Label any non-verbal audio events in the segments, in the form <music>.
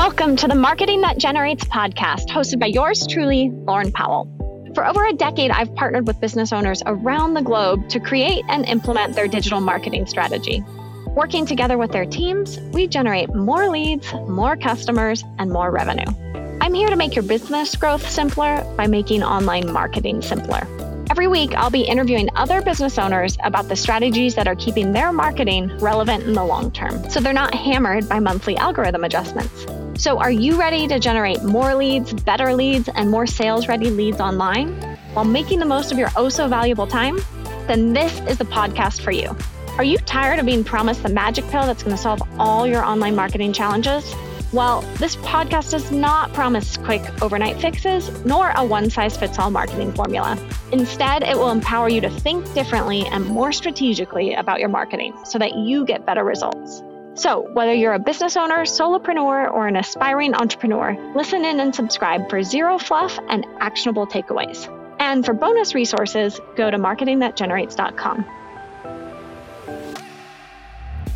Welcome to the Marketing That Generates podcast, hosted by yours truly, Lauren Powell. For over a decade, I've partnered with business owners around the globe to create and implement their digital marketing strategy. Working together with their teams, we generate more leads, more customers, and more revenue. I'm here to make your business growth simpler by making online marketing simpler. Every week, I'll be interviewing other business owners about the strategies that are keeping their marketing relevant in the long term so they're not hammered by monthly algorithm adjustments. So, are you ready to generate more leads, better leads, and more sales ready leads online while making the most of your oh so valuable time? Then this is the podcast for you. Are you tired of being promised the magic pill that's going to solve all your online marketing challenges? Well, this podcast does not promise quick overnight fixes nor a one size fits all marketing formula. Instead, it will empower you to think differently and more strategically about your marketing so that you get better results. So, whether you're a business owner, solopreneur, or an aspiring entrepreneur, listen in and subscribe for zero fluff and actionable takeaways. And for bonus resources, go to marketingthatgenerates.com.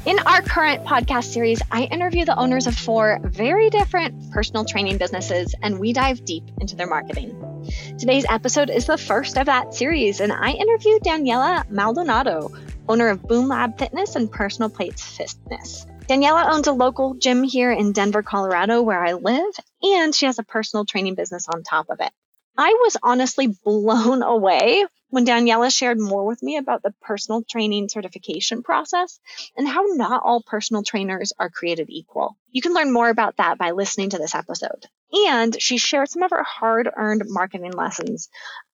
In our current podcast series, I interview the owners of four very different personal training businesses and we dive deep into their marketing. Today's episode is the first of that series, and I interview Daniela Maldonado, owner of Boom Lab Fitness and Personal Plates Fitness. Daniela owns a local gym here in Denver, Colorado, where I live, and she has a personal training business on top of it. I was honestly blown away when Daniela shared more with me about the personal training certification process and how not all personal trainers are created equal. You can learn more about that by listening to this episode. And she shared some of her hard earned marketing lessons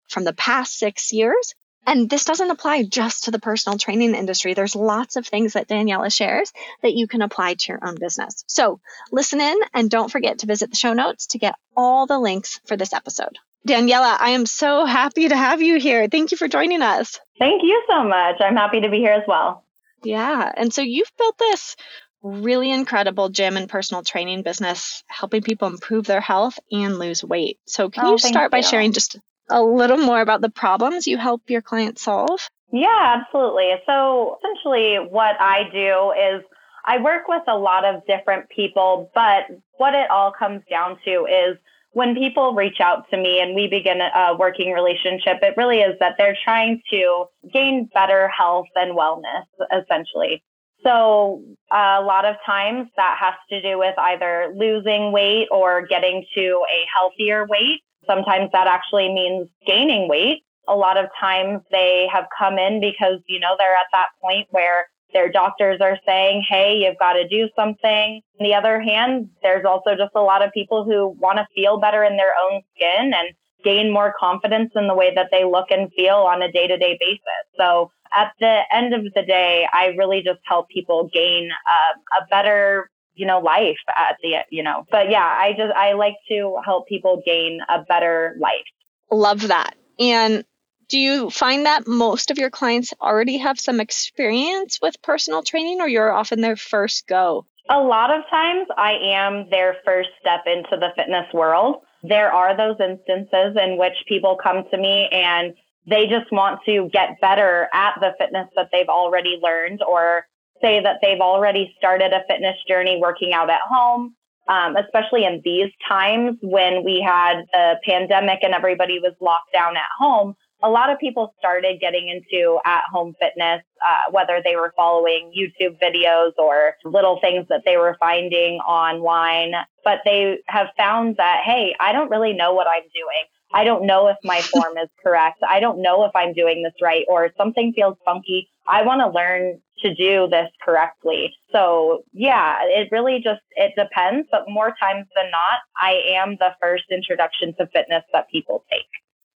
from the past six years. And this doesn't apply just to the personal training industry. There's lots of things that Daniela shares that you can apply to your own business. So listen in and don't forget to visit the show notes to get all the links for this episode. Daniela, I am so happy to have you here. Thank you for joining us. Thank you so much. I'm happy to be here as well. Yeah. And so you've built this really incredible gym and personal training business, helping people improve their health and lose weight. So, can oh, you start by you. sharing just a little more about the problems you help your clients solve? Yeah, absolutely. So, essentially, what I do is I work with a lot of different people, but what it all comes down to is when people reach out to me and we begin a working relationship, it really is that they're trying to gain better health and wellness, essentially. So uh, a lot of times that has to do with either losing weight or getting to a healthier weight. Sometimes that actually means gaining weight. A lot of times they have come in because, you know, they're at that point where their doctors are saying, hey, you've got to do something. On the other hand, there's also just a lot of people who want to feel better in their own skin and gain more confidence in the way that they look and feel on a day to day basis. So at the end of the day, I really just help people gain a, a better you know life at the you know but yeah i just i like to help people gain a better life love that and do you find that most of your clients already have some experience with personal training or you're often their first go? A lot of times I am their first step into the fitness world. There are those instances in which people come to me and they just want to get better at the fitness that they've already learned or say that they've already started a fitness journey working out at home. Um, especially in these times when we had the pandemic and everybody was locked down at home, a lot of people started getting into at home fitness, uh, whether they were following YouTube videos or little things that they were finding online. But they have found that, hey, I don't really know what I'm doing. I don't know if my form is correct. I don't know if I'm doing this right or something feels funky. I want to learn to do this correctly. So yeah, it really just, it depends, but more times than not, I am the first introduction to fitness that people take.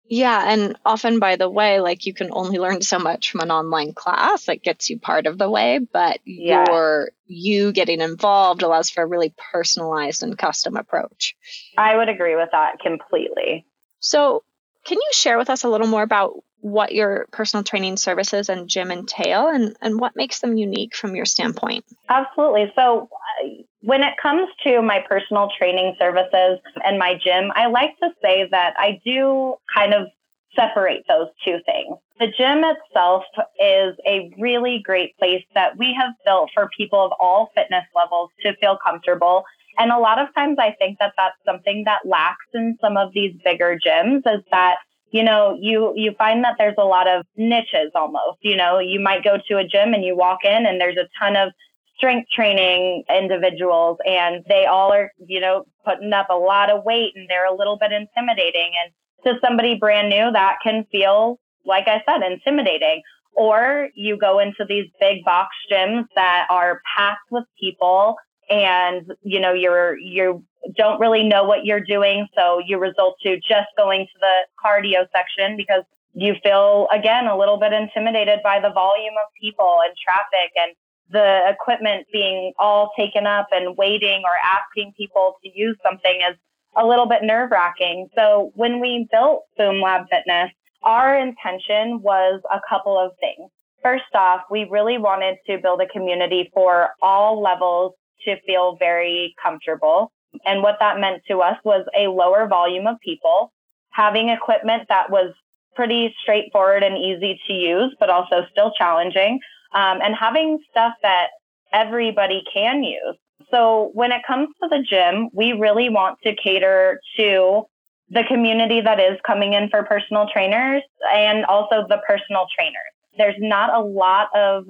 Yeah, and often, by the way, like you can only learn so much from an online class that gets you part of the way, but yeah. your you getting involved allows for a really personalized and custom approach. I would agree with that completely. So, can you share with us a little more about what your personal training services and gym entail and, and what makes them unique from your standpoint? Absolutely. So, uh, when it comes to my personal training services and my gym, I like to say that I do kind of separate those two things. The gym itself is a really great place that we have built for people of all fitness levels to feel comfortable. And a lot of times I think that that's something that lacks in some of these bigger gyms is that you know, you you find that there's a lot of niches almost. You know, you might go to a gym and you walk in and there's a ton of strength training individuals and they all are, you know, putting up a lot of weight and they're a little bit intimidating. And to somebody brand new, that can feel, like I said, intimidating. Or you go into these big box gyms that are packed with people and, you know, you're, you don't really know what you're doing. So you result to just going to the cardio section because you feel, again, a little bit intimidated by the volume of people and traffic and the equipment being all taken up and waiting or asking people to use something is a little bit nerve wracking. So when we built Boom Lab Fitness, our intention was a couple of things. First off, we really wanted to build a community for all levels to feel very comfortable. And what that meant to us was a lower volume of people, having equipment that was pretty straightforward and easy to use, but also still challenging, um, and having stuff that everybody can use. So when it comes to the gym, we really want to cater to the community that is coming in for personal trainers and also the personal trainers. There's not a lot of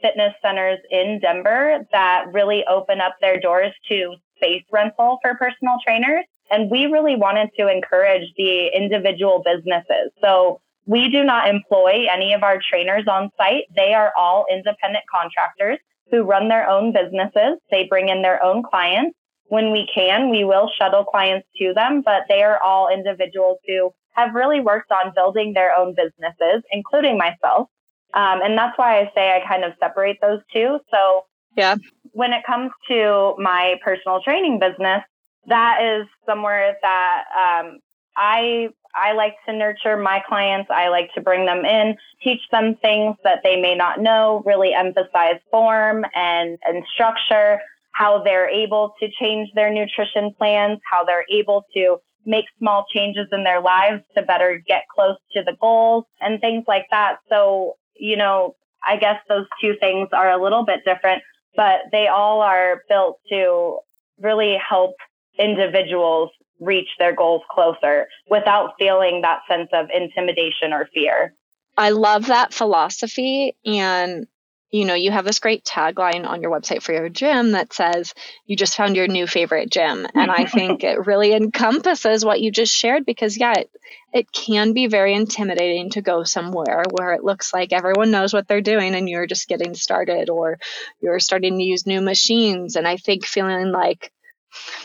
fitness centers in Denver that really open up their doors to space rental for personal trainers. And we really wanted to encourage the individual businesses. So we do not employ any of our trainers on site. They are all independent contractors who run their own businesses. They bring in their own clients. When we can, we will shuttle clients to them, but they are all individuals who have really worked on building their own businesses, including myself. Um, and that's why I say I kind of separate those two. So, yeah, when it comes to my personal training business, that is somewhere that um, I I like to nurture my clients. I like to bring them in, teach them things that they may not know, really emphasize form and, and structure, how they're able to change their nutrition plans, how they're able to make small changes in their lives to better get close to the goals and things like that. So, you know, I guess those two things are a little bit different, but they all are built to really help individuals reach their goals closer without feeling that sense of intimidation or fear. I love that philosophy. And, you know, you have this great tagline on your website for your gym that says, you just found your new favorite gym. And I think it <laughs> really encompasses what you just shared because, yeah, it, it can be very intimidating to go somewhere where it looks like everyone knows what they're doing and you're just getting started or you're starting to use new machines. And I think feeling like,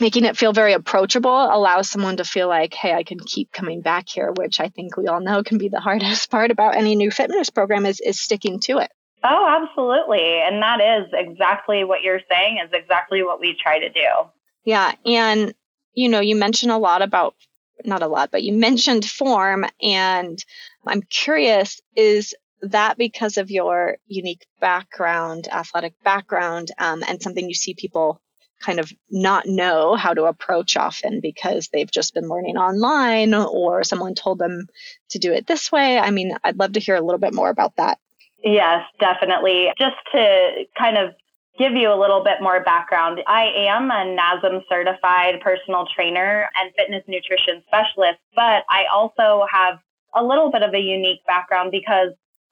making it feel very approachable allows someone to feel like, hey, I can keep coming back here, which I think we all know can be the <laughs> hardest part about any new fitness program is, is sticking to it. Oh, absolutely. And that is exactly what you're saying, is exactly what we try to do. Yeah. And, you know, you mentioned a lot about, not a lot, but you mentioned form. And I'm curious, is that because of your unique background, athletic background, um, and something you see people kind of not know how to approach often because they've just been learning online or someone told them to do it this way. I mean, I'd love to hear a little bit more about that. Yes, definitely. Just to kind of give you a little bit more background, I am a NASM certified personal trainer and fitness nutrition specialist, but I also have a little bit of a unique background because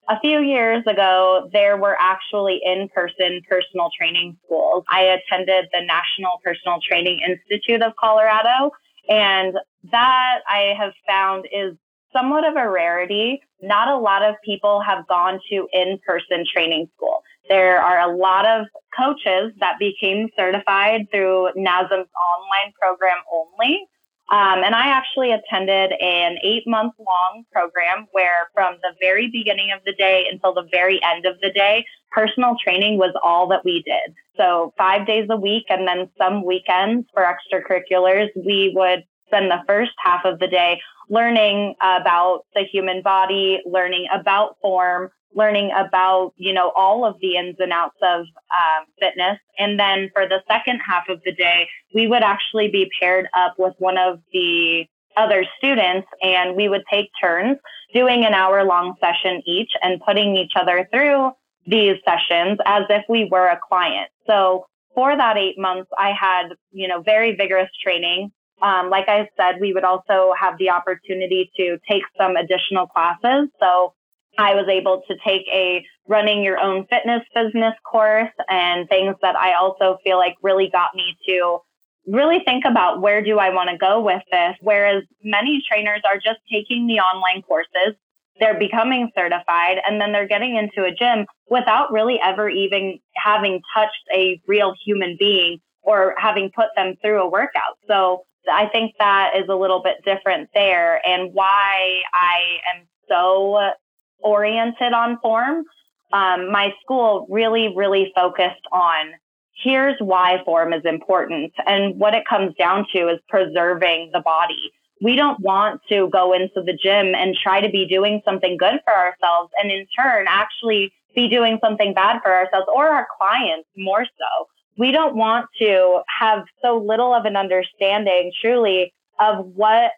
a few years ago, there were actually in person personal training schools. I attended the National Personal Training Institute of Colorado, and that I have found is somewhat of a rarity. Not a lot of people have gone to in person training school. There are a lot of coaches that became certified through NASM's online program only. Um, and I actually attended an eight month long program where from the very beginning of the day until the very end of the day, personal training was all that we did. So five days a week and then some weekends for extracurriculars, we would spend the first half of the day learning about the human body, learning about form, learning about, you know, all of the ins and outs of um, fitness. And then for the second half of the day, we would actually be paired up with one of the other students and we would take turns doing an hour long session each and putting each other through these sessions as if we were a client. So for that eight months, I had, you know, very vigorous training. Um, like I said, we would also have the opportunity to take some additional classes. So I was able to take a running your own fitness business course and things that I also feel like really got me to really think about where do I want to go with this. Whereas many trainers are just taking the online courses, they're becoming certified, and then they're getting into a gym without really ever even having touched a real human being or having put them through a workout. So I think that is a little bit different there and why I am so oriented on form. Um, my school really, really focused on here's why form is important. And what it comes down to is preserving the body. We don't want to go into the gym and try to be doing something good for ourselves and in turn actually be doing something bad for ourselves or our clients more so. We don't want to have so little of an understanding truly of what,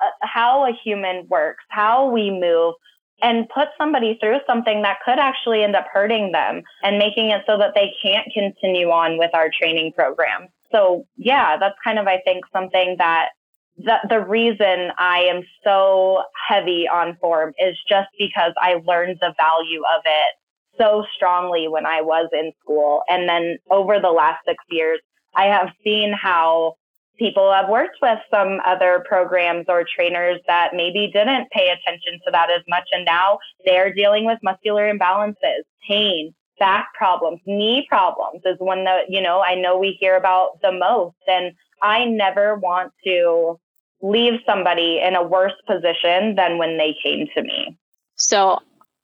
uh, how a human works, how we move, and put somebody through something that could actually end up hurting them and making it so that they can't continue on with our training program. So yeah, that's kind of, I think, something that the, the reason I am so heavy on form is just because I learned the value of it so strongly when I was in school. And then over the last six years, I have seen how people have worked with some other programs or trainers that maybe didn't pay attention to that as much. And now they're dealing with muscular imbalances, pain, back problems, knee problems is one that, you know, I know we hear about the most. And I never want to leave somebody in a worse position than when they came to me. So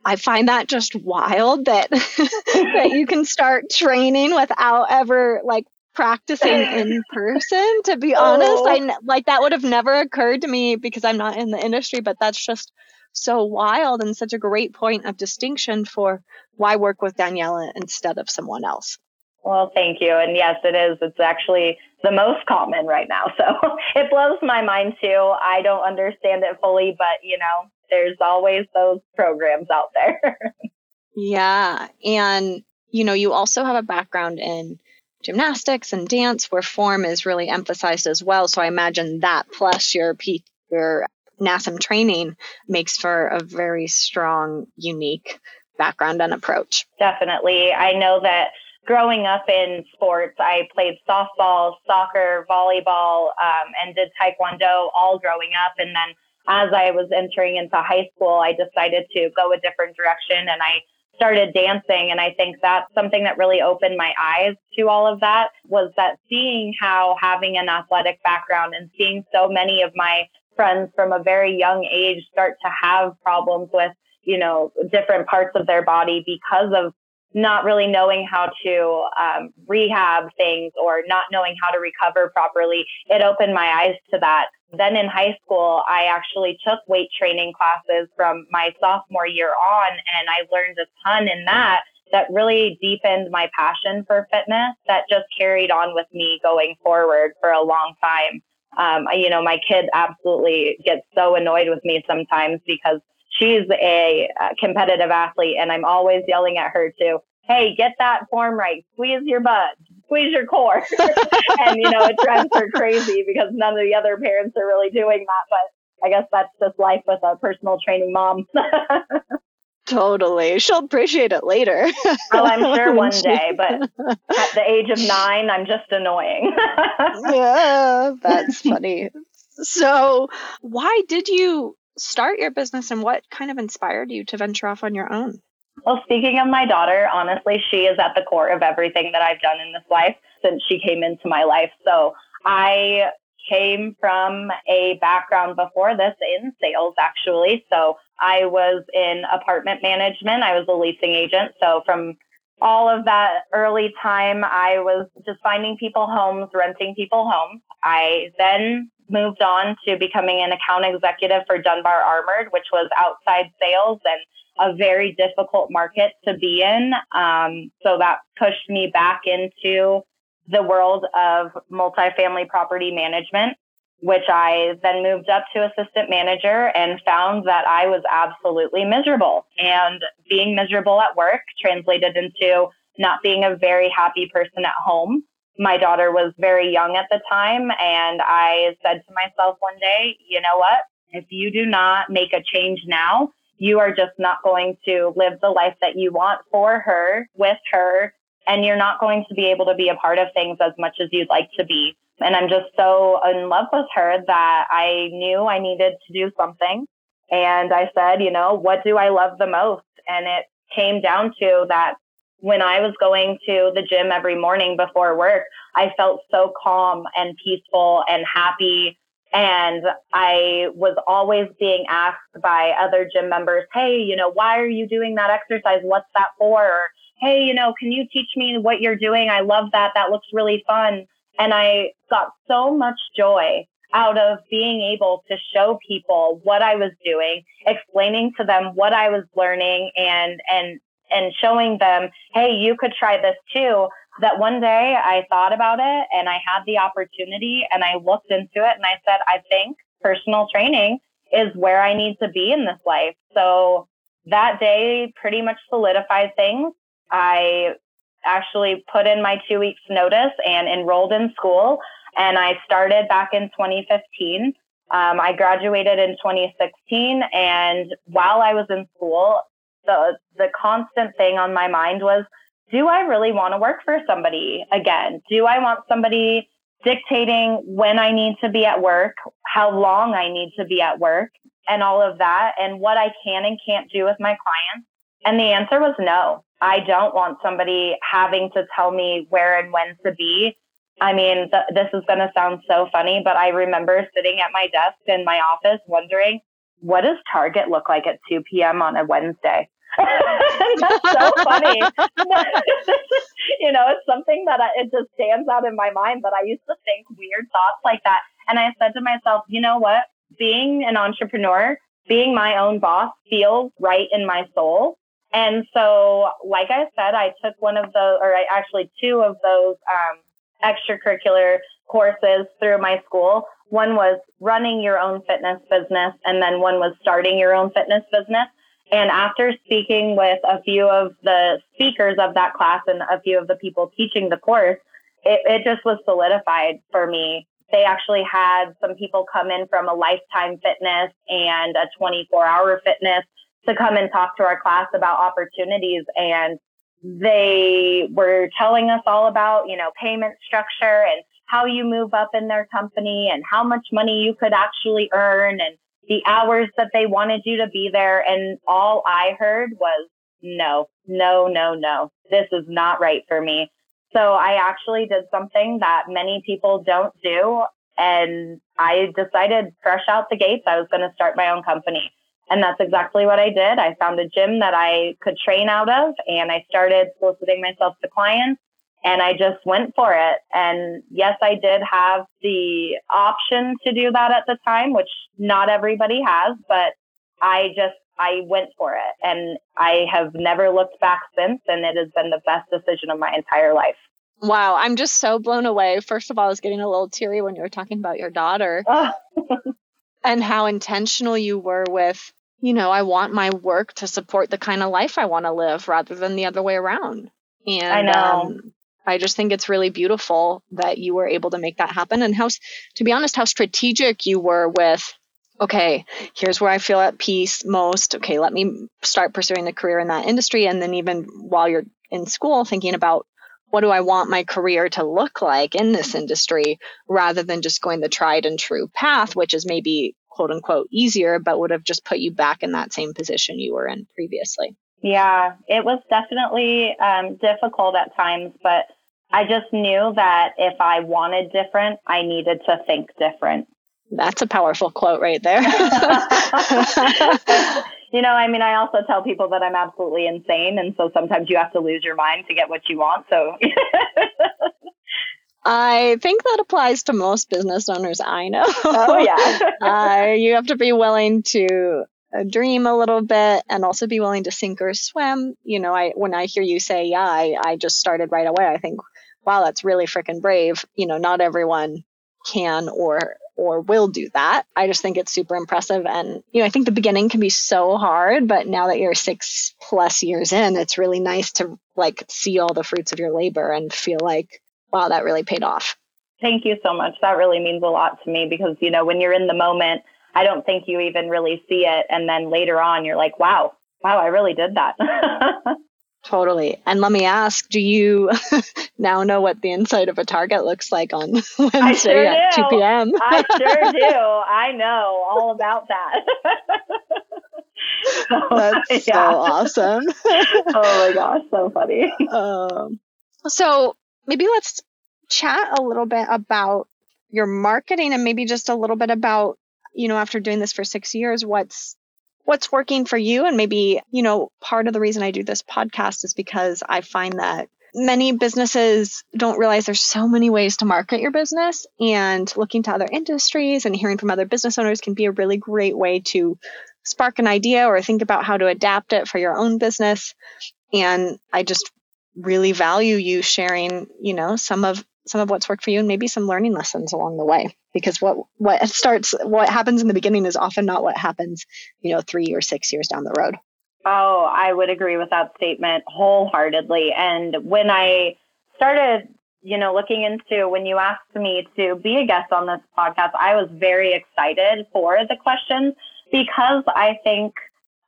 I find that just wild that <laughs> that you can start training without ever like practicing in <laughs> person to be honest. Oh. i like that would have never occurred to me because i'm not in the industry but that's just so wild and such a great point of distinction for why work with daniela instead of someone else. Well thank you. And yes it is. It's actually the most common right now. <laughs> So it blows my mind too. I don't understand it fully but you know there's always those programs out there <laughs> yeah and you know you also have a background in gymnastics and dance where form is really emphasized as well. So I imagine that plus your P- your NASM training makes for a very strong, unique background and approach. Definitely. I know that growing up in sports, I played softball, soccer, volleyball, um, and did taekwondo all growing up. And then as I was entering into high school, I decided to go a different direction and I started dancing. And I think that's something that really opened my eyes to all of that was that seeing how having an athletic background and seeing so many of my friends from a very young age start to have problems with, you know, different parts of their body because of not really knowing how to um, rehab things or not knowing how to recover properly. It opened my eyes to that. Then in high school, I actually took weight training classes from my sophomore year on, and I learned a ton in that that really deepened my passion for fitness that just carried on with me going forward for a long time. Um, you know, my kid absolutely gets so annoyed with me sometimes because she's a, competitive athlete and I'm always yelling at her to, hey, get that form right, squeeze your butt, squeeze your core. <laughs> and, you know, it drives her crazy because none of the other parents are really doing that. But I guess that's just life with a personal training mom. <laughs> Totally. She'll appreciate it later. oh, I'm <laughs> sure one day, but at the age of nine, I'm just annoying. yeah, that's funny. So, why did you start your business and what kind of inspired you to venture off on your own? Well, speaking of my daughter, honestly, she is at the core of everything that I've done in this life since she came into my life. So I came from a background before this in sales, actually. So I was in apartment management, I was a leasing agent. So from all of that early time, I was just finding people homes, renting people homes. I then moved on to becoming an account executive for Dunbar Armored, which was outside sales and a very difficult market to be in. Um, so that pushed me back into the world of multifamily property management, which I then moved up to assistant manager and found that I was absolutely miserable. And being miserable at work translated into not being a very happy person at home. My daughter was very young at the time. And I said to myself one day, you know what? If you do not make a change now, you are just not going to live the life that you want for her, with her, and you're not going to be able to be a part of things as much as you'd like to be. And I'm just so in love with her that I knew I needed to do something. And I said, you know, what do I love the most? And it came down to that when I was going to the gym every morning before work, I felt so calm and peaceful and happy. And I was always being asked by other gym members, Hey, you know, why are you doing that exercise? What's that for? Or, Hey, you know, can you teach me what you're doing? I love that. That looks really fun. And I got so much joy out of being able to show people what I was doing, explaining to them what I was learning and, and, and showing them, hey, you could try this too. That one day I thought about it and I had the opportunity and I looked into it and I said, I think personal training is where I need to be in this life. So that day pretty much solidified things. I actually put in my two weeks notice and enrolled in school. And I started back in 2015. Um, I graduated in 2016. And while I was in school, the, the constant thing on my mind was, do I really want to work for somebody again? Do I want somebody dictating when I need to be at work, how long I need to be at work, and all of that, and what I can and can't do with my clients? And the answer was no. I don't want somebody having to tell me where and when to be. I mean, th- this is going to sound so funny, but I remember sitting at my desk in my office wondering, what does Target look like at 2 p.m. on a Wednesday? That's so funny. <laughs> you know, it's something that I, it just stands out in my mind, that I used to think weird thoughts like that. And I said to myself, you know what? Being an entrepreneur, being my own boss feels right in my soul. And so, like I said, I took one of those, or I, actually two of those um, extracurricular courses through my school. One was running your own fitness business, and then one was starting your own fitness business. And after speaking with a few of the speakers of that class and a few of the people teaching the course, it, it just was solidified for me. They actually had some people come in from a lifetime fitness and a 24 hour fitness to come and talk to our class about opportunities and they were telling us all about, you know, payment structure and how you move up in their company and how much money you could actually earn and the hours that they wanted you to be there. And all I heard was, no, no, no, no, this is not right for me. So I actually did something that many people don't do. And I decided fresh out the gates, I was going to start my own company. And that's exactly what I did. I found a gym that I could train out of and I started soliciting myself to clients and I just went for it. And yes, I did have the option to do that at the time, which not everybody has, but I just, I went for it and I have never looked back since. And it has been the best decision of my entire life. Wow, I'm just so blown away. First of all, I was getting a little teary when you were talking about your daughter. <laughs> and how intentional you were with, you know, I want my work to support the kind of life I want to live rather than the other way around. And I know. Um, I just think it's really beautiful that you were able to make that happen and how, to be honest, how strategic you were with, okay, here's where I feel at peace most. Okay, let me start pursuing the career in that industry. And then even while you're in school, thinking about what do I want my career to look like in this industry rather than just going the tried and true path, which is maybe quote unquote easier, but would have just put you back in that same position you were in previously. Yeah, it was definitely um, difficult at times, but I just knew that if I wanted different, I needed to think different. That's a powerful quote right there. <laughs> <laughs> you know, I mean, I also tell people that I'm absolutely insane. And so sometimes you have to lose your mind to get what you want. So <laughs> I think that applies to most business owners I know. Oh, yeah. uh, you have to be willing to uh, dream a little bit and also be willing to sink or swim. You know, I when I hear you say, yeah, I, I just started right away, I think, wow, that's really freaking brave. You know, not everyone can or or will do that. I just think it's super impressive. And, you know, I think the beginning can be so hard, but now that you're six plus years in, it's really nice to like see all the fruits of your labor and feel like, wow, that really paid off. Thank you so much. That really means a lot to me because, you know, when you're in the moment, I don't think you even really see it. And then later on, you're like, wow, wow, I really did that. <laughs> Totally. And let me ask, do you <laughs> now know what the inside of a Target looks like on <laughs> Wednesday sure at do. 2 p.m.? I sure do. I know all about that. so, That's yeah. so awesome. oh my gosh, so funny. Um, so maybe let's chat a little bit about your marketing and maybe just a little bit about, you know, after doing this for six years, what's what's working for you. And maybe, you know, part of the reason I do this podcast is because I find that many businesses don't realize there's so many ways to market your business and looking to other industries and hearing from other business owners can be a really great way to spark an idea or think about how to adapt it for your own business and i just really value you sharing you know some of some of what's worked for you and maybe some learning lessons along the way. Because what what starts what happens in the beginning is often not what happens you know 3 or 6 years down the road. Oh i would agree with that statement wholeheartedly. And when i started you know looking into when you asked me to be a guest on this podcast i was very excited for the questions because i think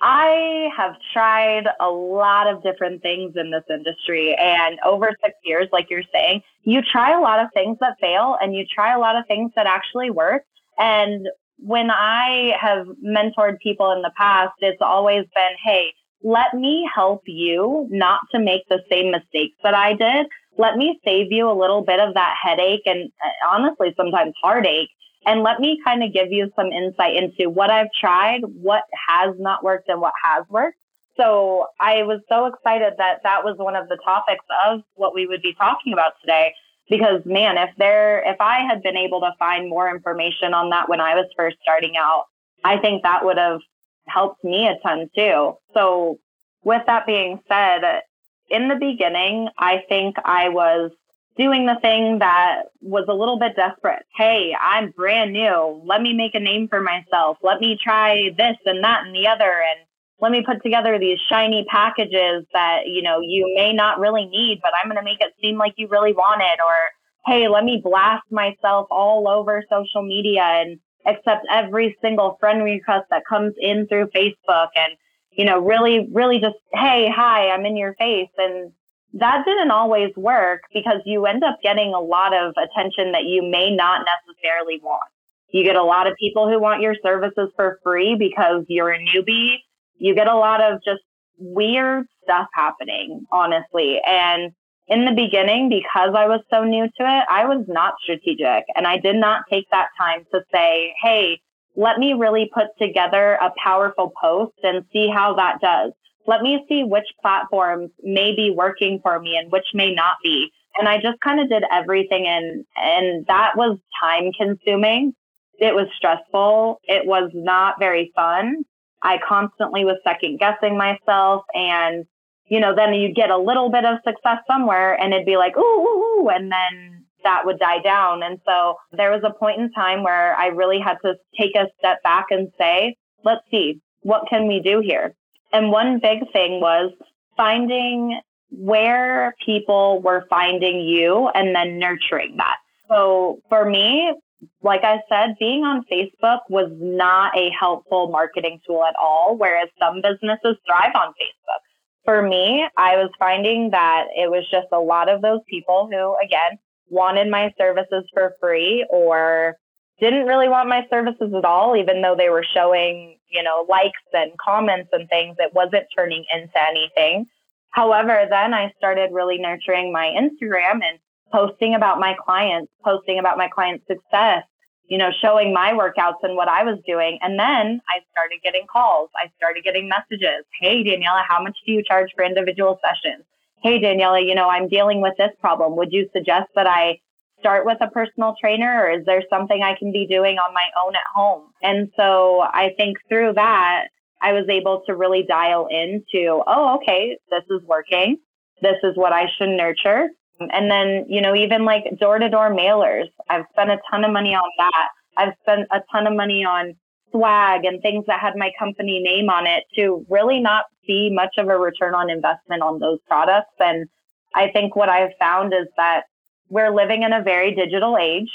I have tried a lot of different things in this industry. And over six years, like you're saying, you try a lot of things that fail and you try a lot of things that actually work. And when I have mentored people in the past, it's always been, hey, let me help you not to make the same mistakes that I did. Let me save you a little bit of that headache and uh, honestly, sometimes heartache and let me kind of give you some insight into what I've tried, what has not worked, and what has worked. So I was so excited that that was one of the topics of what we would be talking about today. Because man, if there, if I had been able to find more information on that when I was first starting out, I think that would have helped me a ton too. So with that being said, in the beginning, I think I was doing the thing that was a little bit desperate. Hey, I'm brand new. Let me make a name for myself. Let me try this and that and the other. And let me put together these shiny packages that, you know, you may not really need, but I'm going to make it seem like you really want it. Or, hey, let me blast myself all over social media and accept every single friend request that comes in through Facebook and, you know, really, really just, hey, hi, I'm in your face. And that didn't always work because you end up getting a lot of attention that you may not necessarily want. You get a lot of people who want your services for free because you're a newbie. You get a lot of just weird stuff happening, honestly. And in the beginning, because I was so new to it, I was not strategic and I did not take that time to say, Hey, let me really put together a powerful post and see how that does let me see which platforms may be working for me and which may not be. And I just kind of did everything and and that was time consuming. It was stressful. It was not very fun. I constantly was second guessing myself and you know, then you'd get a little bit of success somewhere and it'd be like, ooh, ooh, ooh, and then that would die down. And so there was a point in time where I really had to take a step back and say, let's see, what can we do here? And one big thing was finding where people were finding you and then nurturing that. So for me, like I said, being on Facebook was not a helpful marketing tool at all, whereas some businesses thrive on Facebook. For me, I was finding that it was just a lot of those people who, again, wanted my services for free or didn't really want my services at all, even though they were showing, you know, likes and comments and things. It wasn't turning into anything. However, then I started really nurturing my Instagram and posting about my clients, posting about my clients' success, you know, showing my workouts and what I was doing. And then I started getting calls. I started getting messages. Hey, Daniela, how much do you charge for individual sessions? Hey, Daniela, you know, I'm dealing with this problem. Would you suggest that I start with a personal trainer or is there something I can be doing on my own at home? And so I think through that, I was able to really dial into, oh, okay, this is working. This is what I should nurture. And then, you know, even like door to door mailers, I've spent a ton of money on that. I've spent a ton of money on swag and things that had my company name on it to really not see much of a return on investment on those products. And I think what I've found is that we're living in a very digital age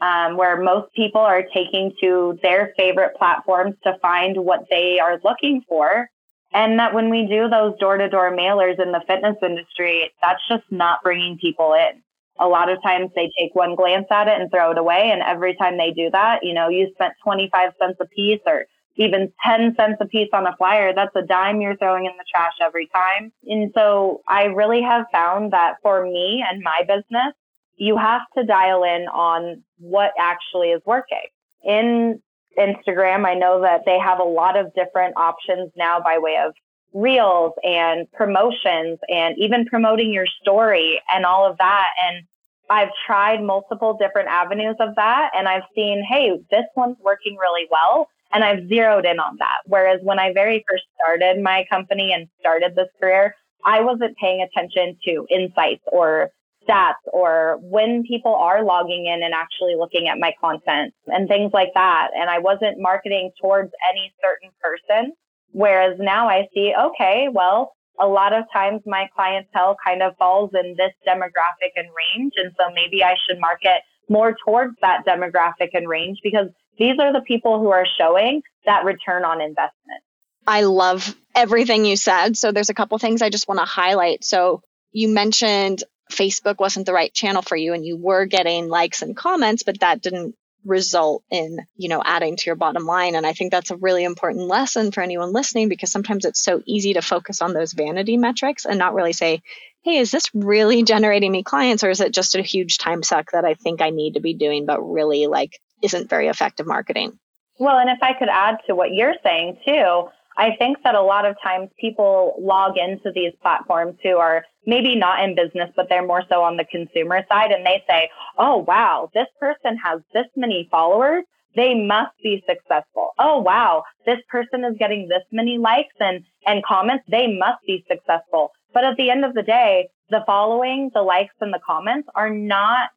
um, where most people are taking to their favorite platforms to find what they are looking for. And that when we do those door to door mailers in the fitness industry, that's just not bringing people in. A lot of times they take one glance at it and throw it away. And every time they do that, you know, you spent 25 cents a piece or even 10 cents a piece on a flyer, that's a dime you're throwing in the trash every time. And so I really have found that for me and my business, you have to dial in on what actually is working. In Instagram, I know that they have a lot of different options now by way of reels and promotions and even promoting your story and all of that. And I've tried multiple different avenues of that and I've seen, hey, this one's working really well. And I've zeroed in on that. Whereas when I very first started my company and started this career, I wasn't paying attention to insights or stats or when people are logging in and actually looking at my content and things like that. And I wasn't marketing towards any certain person. Whereas now I see, okay, well, a lot of times my clientele kind of falls in this demographic and range. And so maybe I should market more towards that demographic and range because these are the people who are showing that return on investment. I love everything you said. So there's a couple things I just want to highlight. So you mentioned Facebook wasn't the right channel for you and you were getting likes and comments, but that didn't result in, you know, adding to your bottom line. And I think that's a really important lesson for anyone listening because sometimes it's so easy to focus on those vanity metrics and not really say, hey, is this really <laughs> generating me clients or is it just a huge time suck that I think I need to be doing, but really like isn't very effective marketing? Well, and if I could add to what you're saying too, I think that a lot of times people log into these platforms who are maybe not in business, but they're more so on the consumer side and they say, oh, wow, this person has this many followers. They must be successful. Oh, wow, this person is getting this many likes and, and comments. They must be successful. But at the end of the day, the following, the likes and the comments are not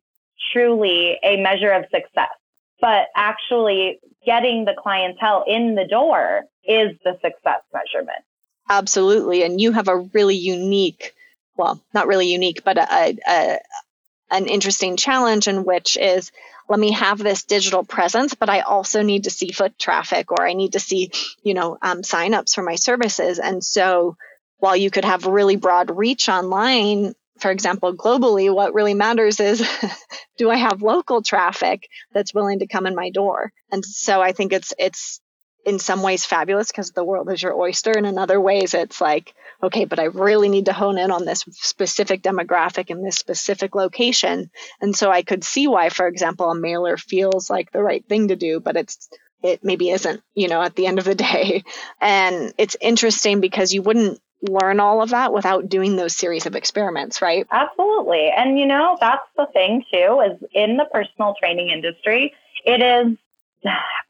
truly a measure of success, but actually getting the clientele in the door is the success measurement. Absolutely. And you have a really unique, well, not really unique, but a, a, an interesting challenge in which is let me have this digital presence, but I also need to see foot traffic or I need to see, you know, um, signups for my services. And so while you could have really broad reach online, for example, globally, what really matters is <laughs> do I have local traffic that's willing to come in my door? And so I think it's it's in some ways fabulous because the world is your oyster. And in other ways it's like okay but i really need to hone in on this specific demographic in this specific location. And so i could see why for example a mailer feels like the right thing to do but it's it maybe isn't you know at the end of the <laughs> day. And it's interesting because you wouldn't learn all of that without doing those series of experiments right? Absolutely. And you know that's the thing too is in the personal training industry it is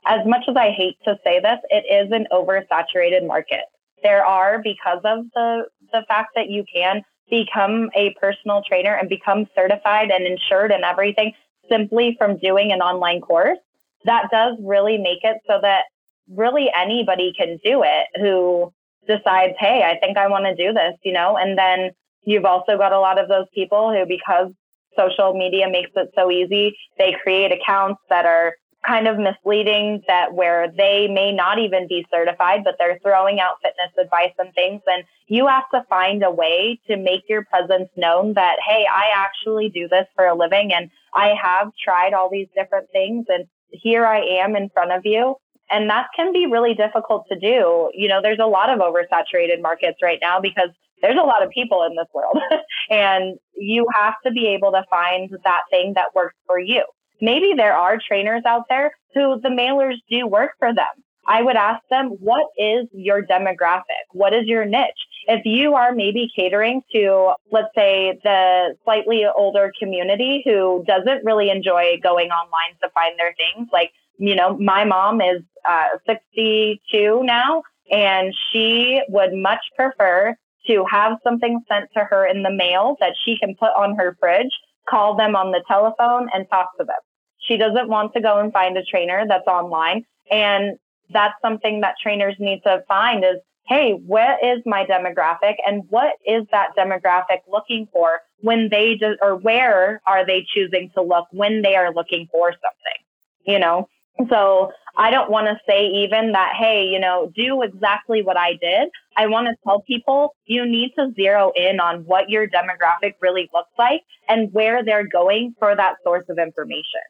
as much as I hate to say this, it is an oversaturated market. There are, because of the, the fact that you can become a personal trainer and become certified and insured and everything simply from doing an online course, that does really make it so that really anybody can do it who decides, hey, I think I want to do this, you know? And then you've also got a lot of those people who, because social media makes it so easy, they create accounts that are kind of misleading that where they may not even be certified, but they're throwing out fitness advice and things. And you have to find a way to make your presence known that, hey, I actually do this for a living and I have tried all these different things and here I am in front of you. And that can be really difficult to do. You know, there's a lot of oversaturated markets right now because there's a lot of people in this world <laughs> and you have to be able to find that thing that works for you maybe there are trainers out there who the mailers do work for them. I would ask them, what is your demographic? What is your niche? If you are maybe catering to, let's say, the slightly older community who doesn't really enjoy going online to find their things, like, you know, my mom is uh, 62 now, and she would much prefer to have something sent to her in the mail that she can put on her fridge, call them on the telephone, and talk to them. She doesn't want to go and find a trainer that's online. And that's something that trainers need to find is hey, what is my demographic and what is that demographic looking for when they do, or where are they choosing to look when they are looking for something, you know? So I don't want to say even that, hey, you know, do exactly what I did. I want to tell people you need to zero in on what your demographic really looks like and where they're going for that source of information.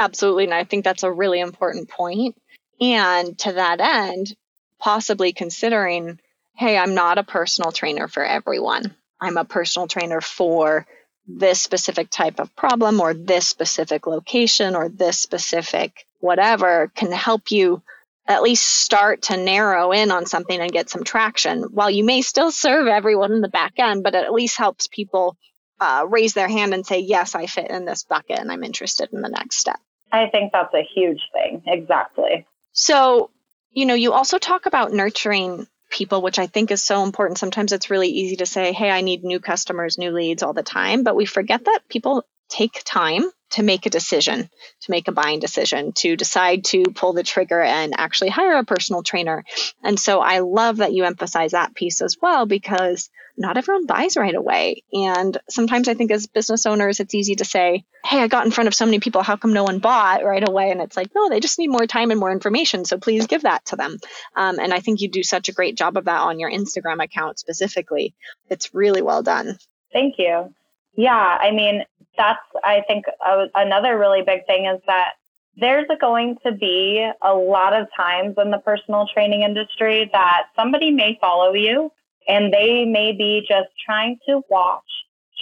Absolutely. And I think that's a really important point. And to that end, possibly considering, hey, I'm not a personal trainer for everyone. I'm a personal trainer for this specific type of problem or this specific location or this specific whatever can help you at least start to narrow in on something and get some traction. While you may still serve everyone in the back end, but it at least helps people uh, raise their hand and say, yes, I fit in this bucket and I'm interested in the next step. I think that's a huge thing. Exactly. So, you know, you also talk about nurturing people, which I think is so important. Sometimes it's really easy to say, hey, I need new customers, new leads all the time, but we forget that people take time to make a decision, to make a buying decision, to decide to pull the trigger and actually hire a personal trainer. And so I love that you emphasize that piece as well because not everyone buys right away. And sometimes I think as business owners, it's easy to say, Hey, I got in front of so many people. How come no one bought right away? And it's like, no, they just need more time and more information. So please give that to them. Um, and I think you do such a great job of that on your Instagram account specifically. It's really well done. Thank you. Yeah, I mean, that's, I think, another really big thing is that there's going to be a lot of times in the personal training industry that somebody may follow you and they may be just trying to watch,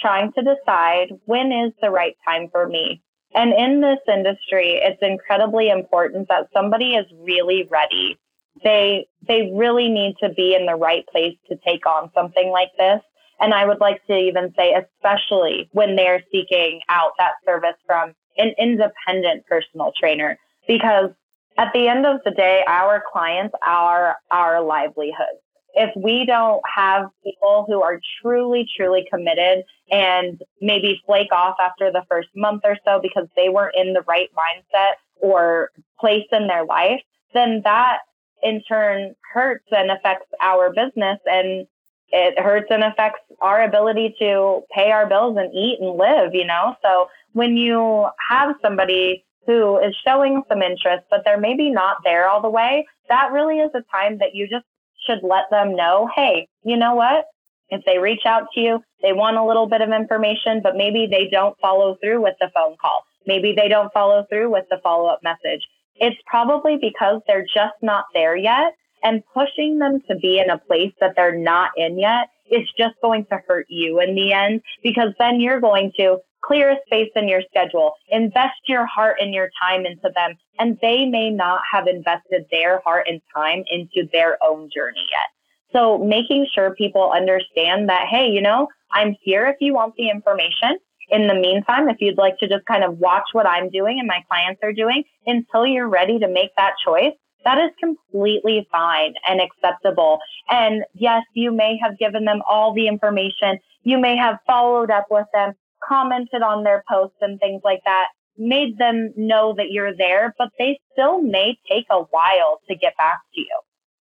trying to decide when is the right time for me. And in this industry, it's incredibly important that somebody is really ready. They, they really need to be in the right place to take on something like this. And I would like to even say, especially when they're seeking out that service from an independent personal trainer, because at the end of the day, our clients are our livelihood. If we don't have people who are truly, truly committed and maybe flake off after the first month or so because they weren't in the right mindset or place in their life, then that in turn hurts and affects our business and it hurts and affects our ability to pay our bills and eat and live, you know? So when you have somebody who is showing some interest, but they're maybe not there all the way, that really is a time that you just should let them know, hey, you know what? If they reach out to you, they want a little bit of information, but maybe they don't follow through with the phone call. Maybe they don't follow through with the follow up message. It's probably because they're just not there yet and pushing them to be in a place that they're not in yet is just going to hurt you in the end because then you're going to clear a space in your schedule, invest your heart and your time into them, and they may not have invested their heart and time into their own journey yet. So making sure people understand that, hey, you know, I'm here if you want the information. In the meantime, if you'd like to just kind of watch what I'm doing and my clients are doing until you're ready to make that choice, that is completely fine and acceptable. And yes, you may have given them all the information. You may have followed up with them, commented on their posts and things like that, made them know that you're there, but they still may take a while to get back to you.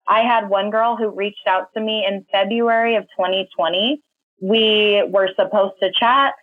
I had one girl who reached out to me in February of 2020. We were supposed to chat.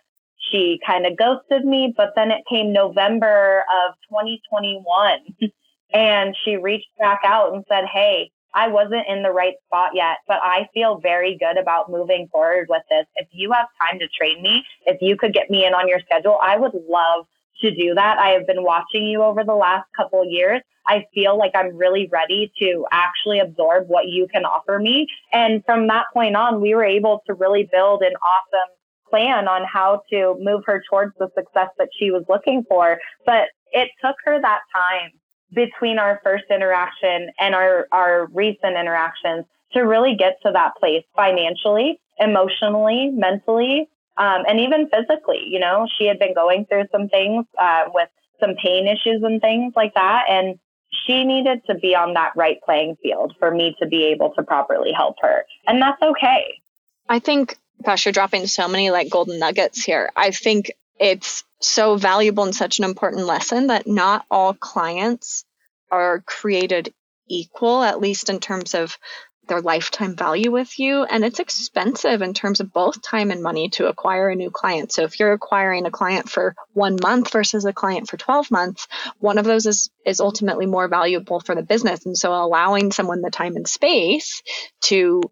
She kind of ghosted me, but then it came November of 2021 <laughs> And she reached back out and said, Hey, I wasn't in the right spot yet, but I feel very good about moving forward with this. If you have time to train me, if you could get me in on your schedule, I would love to do that. I have been watching you over the last couple years. I feel like I'm really ready to actually absorb what you can offer me. And from that point on, we were able to really build an awesome plan on how to move her towards the success that she was looking for. But it took her that time between our first interaction and our, our recent interactions to really get to that place financially, emotionally, mentally, um, and even physically. You know, she had been going through some things uh, with some pain issues and things like that. And she needed to be on that right playing field for me to be able to properly help her. And that's okay. I think, gosh, you're dropping so many like golden nuggets here. I think it's so valuable and such an important lesson that not all clients are created equal, at least in terms of their lifetime value with you. And it's expensive in terms of both time and money to acquire a new client. So if you're acquiring a client for one month versus a client for 12 months, one of those is, is ultimately more valuable for the business. And so allowing someone the time and space to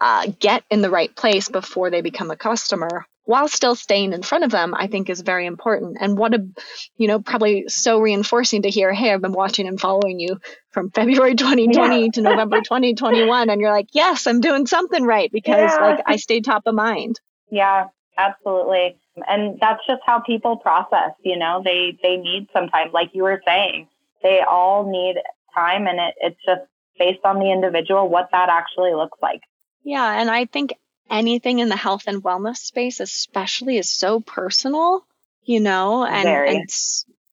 uh, get in the right place before they become a customer while still staying in front of them, I think is very important. And what a, you know, probably so reinforcing to hear, hey, I've been watching and following you from <laughs> February 2020 yeah. to November <laughs> 2021. And you're like, yes, I'm doing something right because yeah. like I stayed top of mind. Yeah, absolutely. And that's just how people process, you know, they, they need some time, like you were saying, they all need time and it, it's just based on the individual, what that actually looks like. Yeah. And I think anything in the health and wellness space, especially, is so personal, you know, and and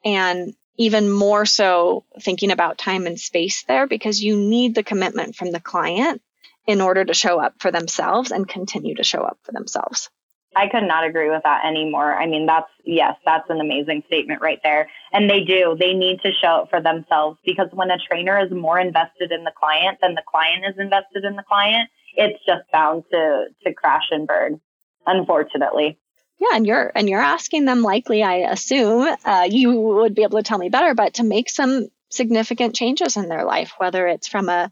and even more so thinking about time and space there because you need the commitment from the client in order to show up for themselves and continue to show up for themselves. I could not agree with that anymore. I mean, that's, yes, that's an amazing statement right there. And they do, they need to show up for themselves because when a trainer is more invested in the client than the client is invested in the client, it's just bound to to crash and burn, unfortunately. Yeah, and you're and you're asking them likely, I assume, uh, you would be able to tell me better, but to make some significant changes in their life, whether it's from a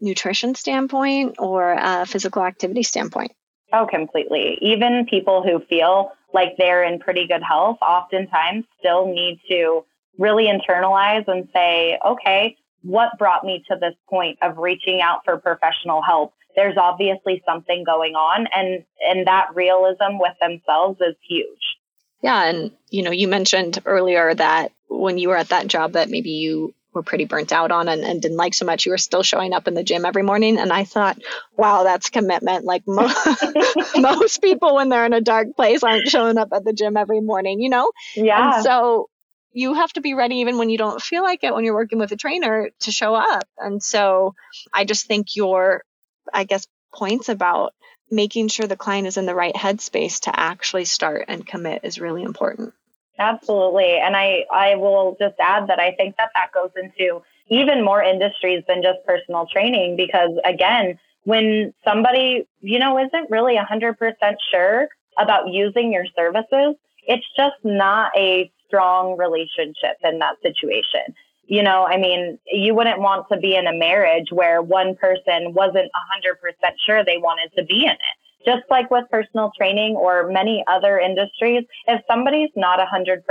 nutrition standpoint or a physical activity standpoint. Oh, completely. Even people who feel like they're in pretty good health oftentimes still need to really internalize and say, okay, what brought me to this point of reaching out for professional help? there's obviously something going on and and that realism with themselves is huge. Yeah and you know you mentioned earlier that when you were at that job that maybe you were pretty burnt out on and, and didn't like so much you were still showing up in the gym every morning and i thought wow that's commitment. Like mo- <laughs> <laughs> most people when they're in a dark place aren't showing up at the gym every morning you know? Yeah. and so you have to be ready even when you don't feel like it when you're working with a trainer to show up and so i just think your I guess, points about making sure the client is in the right headspace to actually start and commit is really important. Absolutely. And I, I will just add that I think that that goes into even more industries than just personal training because again, when somebody, you know, isn't really 100% sure about using your services, it's just not a strong relationship in that situation you know, I mean, you wouldn't want to be in a marriage where one person wasn't 100% sure they wanted to be in it. Just like with personal training or many other industries, if somebody's not 100%,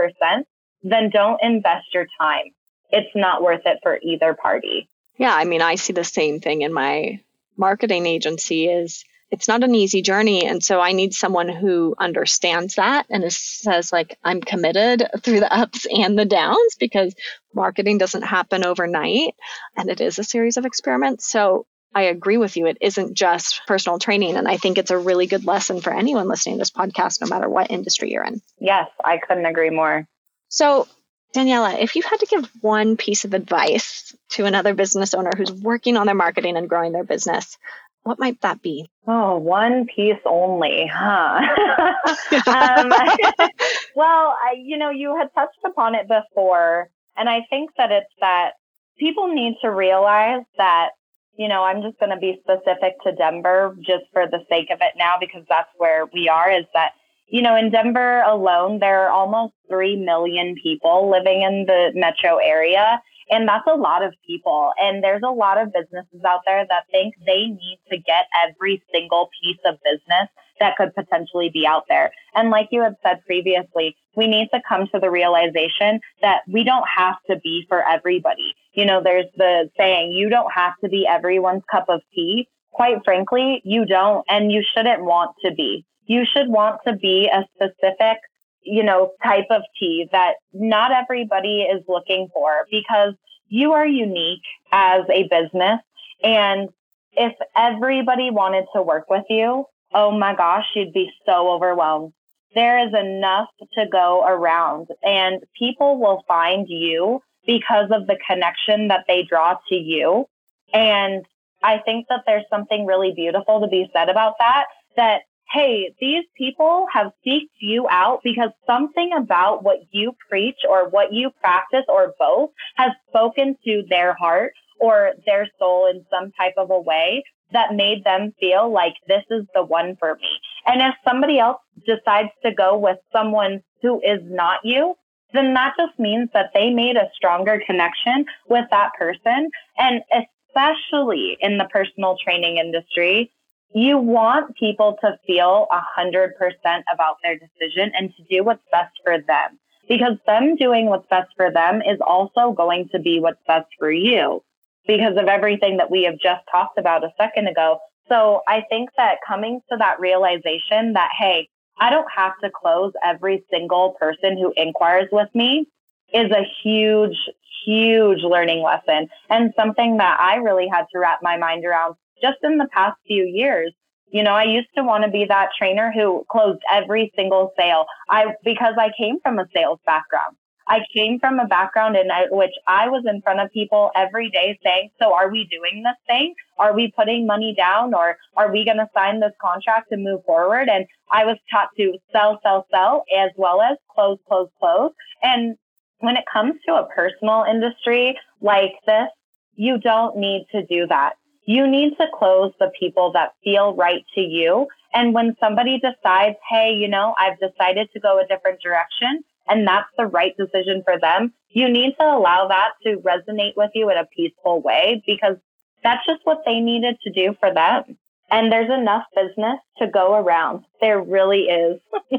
then don't invest your time. It's not worth it for either party. Yeah, I mean, I see the same thing in my marketing agency is it's not an easy journey. And so i need someone who understands that and is, says like i'm committed through the ups and the downs because marketing doesn't happen overnight and it is a series of experiments. So i agree with you. It isn't just personal training. And i think it's a really good lesson for anyone listening to this podcast no matter what industry you're in. Yes i couldn't agree more. So Daniella, if you had to give one piece of advice to another business owner who's working on their marketing and growing their business, what might that be? Oh, one piece only, huh? <laughs> um, <laughs> well, I, you know, you had touched upon it before, and I think that it's that people need to realize that, you know, I'm just going to be specific to Denver just for the sake of it now because that's where we are. Is that you know, in Denver alone, there are almost 3 million people living in the metro area. And that's a lot of people. And there's a lot of businesses out there that think they need to get every single piece of business that could potentially be out there. And like you had said previously, we need to come to the realization that we don't have to be for everybody. You know, there's the saying, you don't have to be everyone's cup of tea. Quite frankly, you don't, and you shouldn't want to be. You should want to be a specific you know, type of tea that not everybody is looking for because you are unique as a business. And if everybody wanted to work with you, oh my gosh, you'd be so overwhelmed. There is enough to go around and people will find you because of the connection that they draw to you. And I think that there's something really beautiful to be said about that, that hey, these people have seeked you out because something about what you preach or what you practice or both has spoken to their heart or their soul in some type of a way that made them feel like this is the one for me. And if somebody else decides to go with someone who is not you, then that just means that they made a stronger connection with that person. And especially in the personal training industry, you want people to feel a hundred percent about their decision and to do what's best for them. Because them doing what's best for them is also going to be what's best for you. Because of everything that we have just talked about a second ago. So I think that coming to that realization that, hey, I don't have to close every single person who inquires with me is a huge, huge learning lesson. And something that I really had to wrap my mind around just in the past few years. You know, I used to want to be that trainer who closed every single sale. I because I came from a sales background. I came from a background in uh, which I was in front of people every day saying, so are we doing this thing? Are we putting money down or are we going to sign this contract and move forward? And I was taught to sell, sell, sell as well as close, close, close. And when it comes to a personal industry like this, you don't need to do that. You need to close the people that feel right to you. And when somebody decides, hey, you know, I've decided to go a different direction, and that's the right decision for them, you need to allow that to resonate with you in a peaceful way because that's just what they needed to do for them. And there's enough business to go around. There really is. <laughs>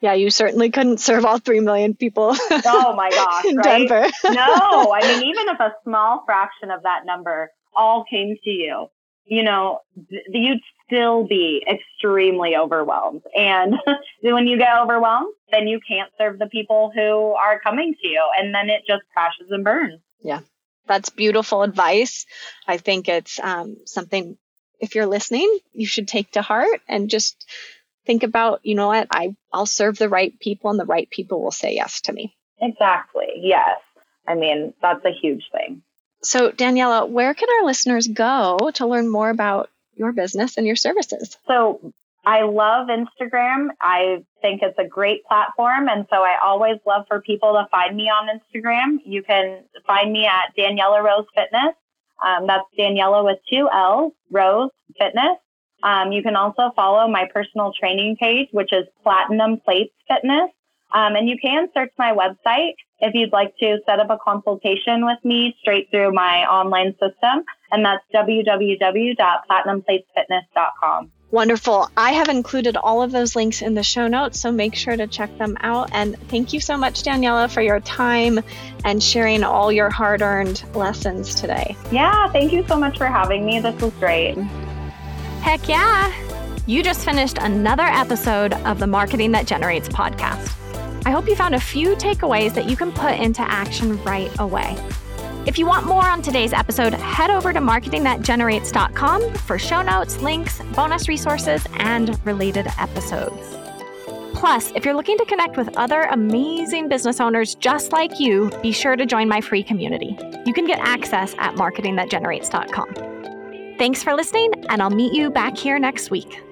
yeah, you certainly couldn't serve all 3 million people. <laughs> oh my gosh, in right? Denver. no, I <laughs> mean, even if a small fraction of that number all came to you, you know, you'd still be extremely overwhelmed. And <laughs> when you get overwhelmed, then you can't serve the people who are coming to you. And then it just crashes and burns. Yeah, that's beautiful advice. I think it's um, something, if you're listening, you should take to heart and just think about, you know what, I, I'll serve the right people and the right people will say yes to me. Exactly. Yes. I mean, that's a huge thing. So, Daniella, where can our listeners go to learn more about your business and your services? So, I love Instagram. I think it's a great platform. And so I always love for people to find me on Instagram. You can find me at Daniella Rose Fitness. Um, that's Daniella with two L's, Rose Fitness. Um, you can also follow my personal training page, which is Platinum Plates Fitness. Um, and you can search my website if you'd like to set up a consultation with me straight through my online system. And that's www.platinumplatesfitness.com. Wonderful. I have included all of those links in the show notes, so make sure to check them out. And thank you so much, Daniella, for your time and sharing all your hard earned lessons today. Yeah, thank you so much for having me. This was great. Heck yeah. You just finished another episode of the Marketing That Generates podcast. I hope you found a few takeaways that you can put into action right away. If you want more on today's episode, head over to marketingthatgenerates.com for show notes, links, bonus resources, and related episodes. Plus, if you're looking to connect with other amazing business owners just like you, be sure to join my free community. You can get access at marketingthatgenerates.com. Thanks for listening, and I'll meet you back here next week.